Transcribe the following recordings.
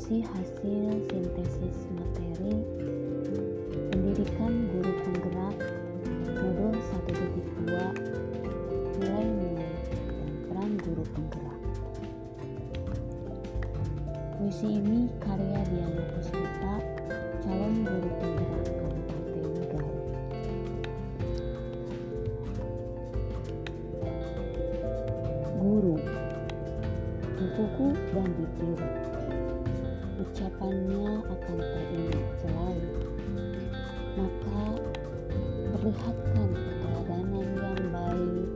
Puisi hasil sintesis materi Pendidikan Guru Penggerak Modul 1.2 Nilai-nilai dan peran guru penggerak Puisi ini karya Diana Puspita, calon guru penggerak Kabupaten Garut. Guru di buku dan di diri ucapannya akan teringat selalu. Maka perlihatkan keteladanan yang baik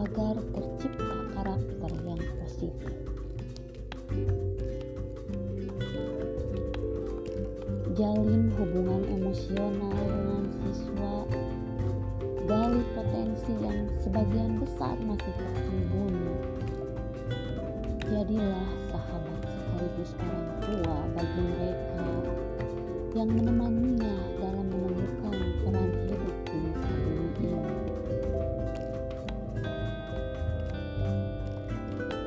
agar tercipta karakter yang positif. Jalin hubungan emosional dengan siswa, gali potensi yang sebagian besar masih tersembunyi. Jadilah sekaligus orang tua bagi mereka yang menemaninya dalam menemukan peran hidup di muka bumi ini.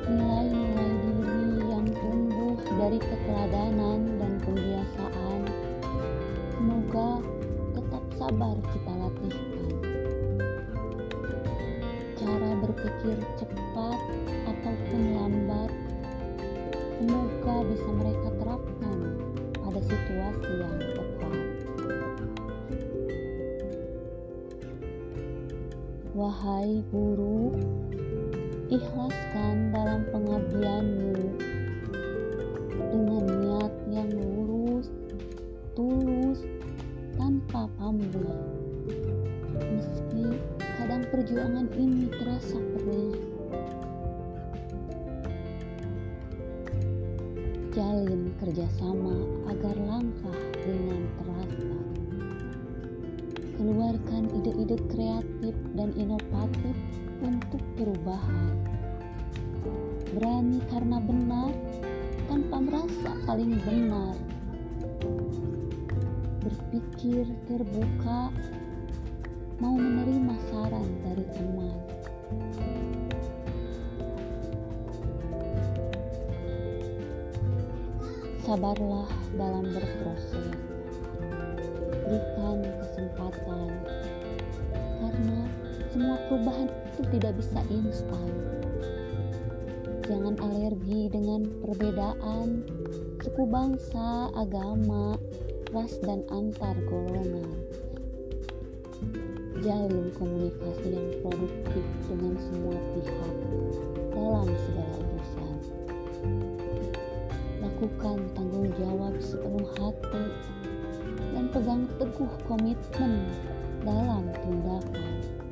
Nilai-nilai diri yang tumbuh dari keteladanan dan pembiasaan semoga tetap sabar kita latihkan. Cara berpikir cepat Wahai guru, ikhlaskan dalam pengabdianmu dengan niat yang lurus, tulus, tanpa pamrih. Meski kadang perjuangan ini terasa perih jalin kerjasama agar langkah ringan terasa. Keluarkan ide-ide kreatif dan inovatif untuk perubahan. Berani karena benar tanpa merasa paling benar. Berpikir terbuka, mau menerima saran dari teman. Sabarlah dalam berproses. Berikan kesempatan. Semua perubahan itu tidak bisa instan. Jangan alergi dengan perbedaan suku bangsa, agama, ras dan antar golongan. Jalin komunikasi yang produktif dengan semua pihak dalam segala urusan lakukan tanggung jawab sepenuh hati dan pegang teguh komitmen dalam tindakan.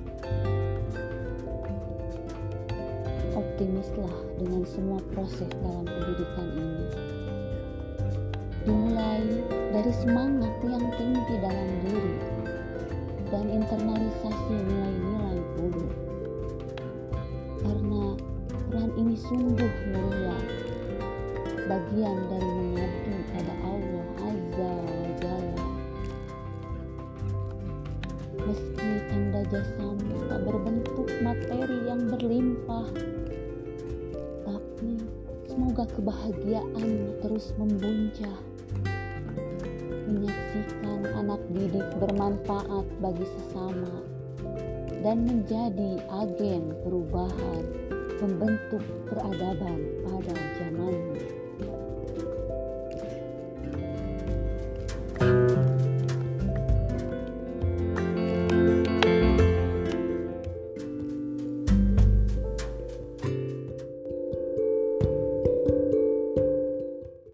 Optimislah dengan semua proses dalam pendidikan ini. Dimulai dari semangat yang tinggi dalam diri dan internalisasi nilai-nilai guru. Karena peran ini sungguh mulia bagian dari berlimpah, tapi semoga kebahagiaan terus membuncah. Menyaksikan anak didik bermanfaat bagi sesama dan menjadi agen perubahan membentuk peradaban pada zamannya.